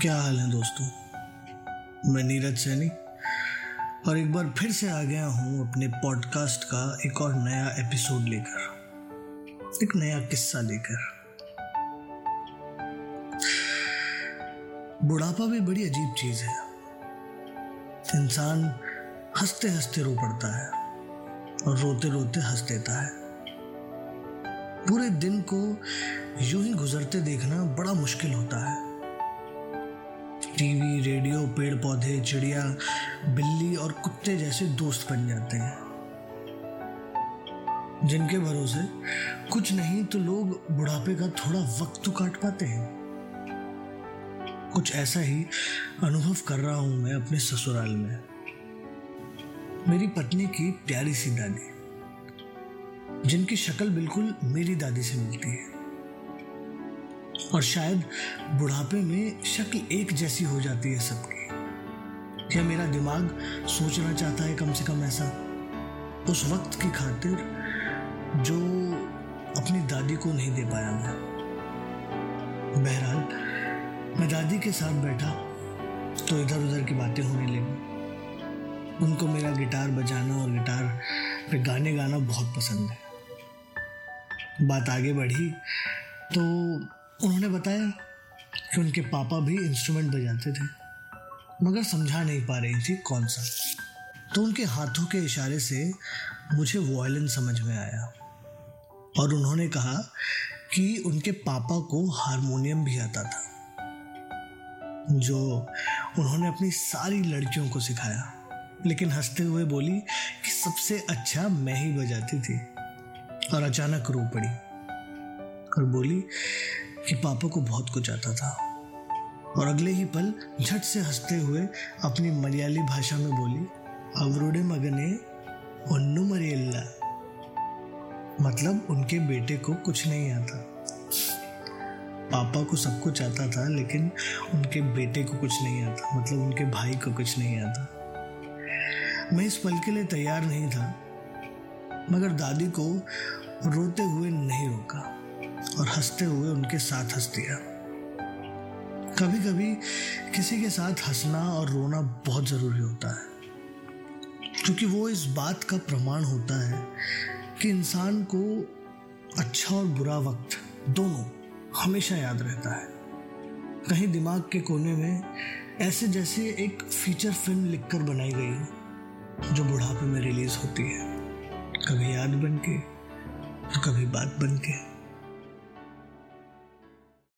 क्या हाल है दोस्तों? मैं नीरज सैनी और एक बार फिर से आ गया हूँ अपने पॉडकास्ट का एक और नया एपिसोड लेकर। एक नया किस्सा लेकर। बुढ़ापा भी बड़ी अजीब चीज़ है। इंसान हँसते हँसते रो पड़ता है और रोते रोते हंस देता है। पूरे दिन को यूँ ही गुजरते देखना बड़ा मुश्किल होता है। टीवी, रेडियो पेड़ पौधे चिड़िया, बिल्ली और कुत्ते जैसे दोस्त बन जाते हैं। जिनके भरोसे कुछ नहीं तो लोग बुढ़ापे का थोड़ा वक्त तो काट पाते हैं। कुछ ऐसा ही अनुभव कर रहा हूँ मैं अपने ससुराल में। मेरी पत्नी की प्यारी सी दादी, जिनकी शक्ल बिल्कुल मेरी दादी से मिलती है। और शायद बुढ़ापे में शक्ल एक जैसी हो जाती है सबकी। क्या मेरा दिमाग सोचना चाहता है कम से कम ऐसा उस वक्त की खातिर जो अपनी दादी को नहीं दे पाया मैं। बहरहाल, मैं दादी के साथ बैठा तो इधर उधर की बातें होने लगी। उनको मेरा गिटार बजाना और गिटार पे गाने गाना बहुत पसंद है। बात आगे बढ़ी तो उन्होंने बताया कि उनके पापा भी इंस्ट्रूमेंट बजाते थे, मगर समझा नहीं पा रही थी कौन सा। तो उनके हाथों के इशारे से मुझे वॉयलिन समझ में आया और उन्होंने कहा कि उनके पापा को हारमोनियम भी आता था, जो उन्होंने अपनी सारी लड़कियों को सिखाया। लेकिन हँसते हुए बोली कि सबसे अच्छा मैं ही बजाती थी और अचानक रो पड़ी और बोली कि पापा को बहुत कुछ आता था। और अगले ही पल झट से हँसते हुए अपनी मलयाली भाषा में बोली, अवरोडे मगने, उन्नु मरियल्ला मतलब उनके बेटे को कुछ नहीं आता। पापा को सब कुछ आता था, लेकिन उनके बेटे को कुछ नहीं आता। मतलब उनके भाई को कुछ नहीं आता। मैं इस पल के लिए तैयार नहीं था, मगर दादी को रोते हुए नहीं रोका। और हँसते हुए उनके साथ हंस दिया कभी कभी किसी के साथ हंसना और रोना बहुत ज़रूरी होता है, क्योंकि वो इस बात का प्रमाण होता है कि इंसान को अच्छा और बुरा वक्त दोनों हमेशा याद रहता है। कहीं दिमाग के कोने में ऐसे जैसे एक फीचर फ़िल्म लिखकर बनाई गई हो जो बुढ़ापे में रिलीज़ होती है। कभी याद बन के तो कभी बात बन के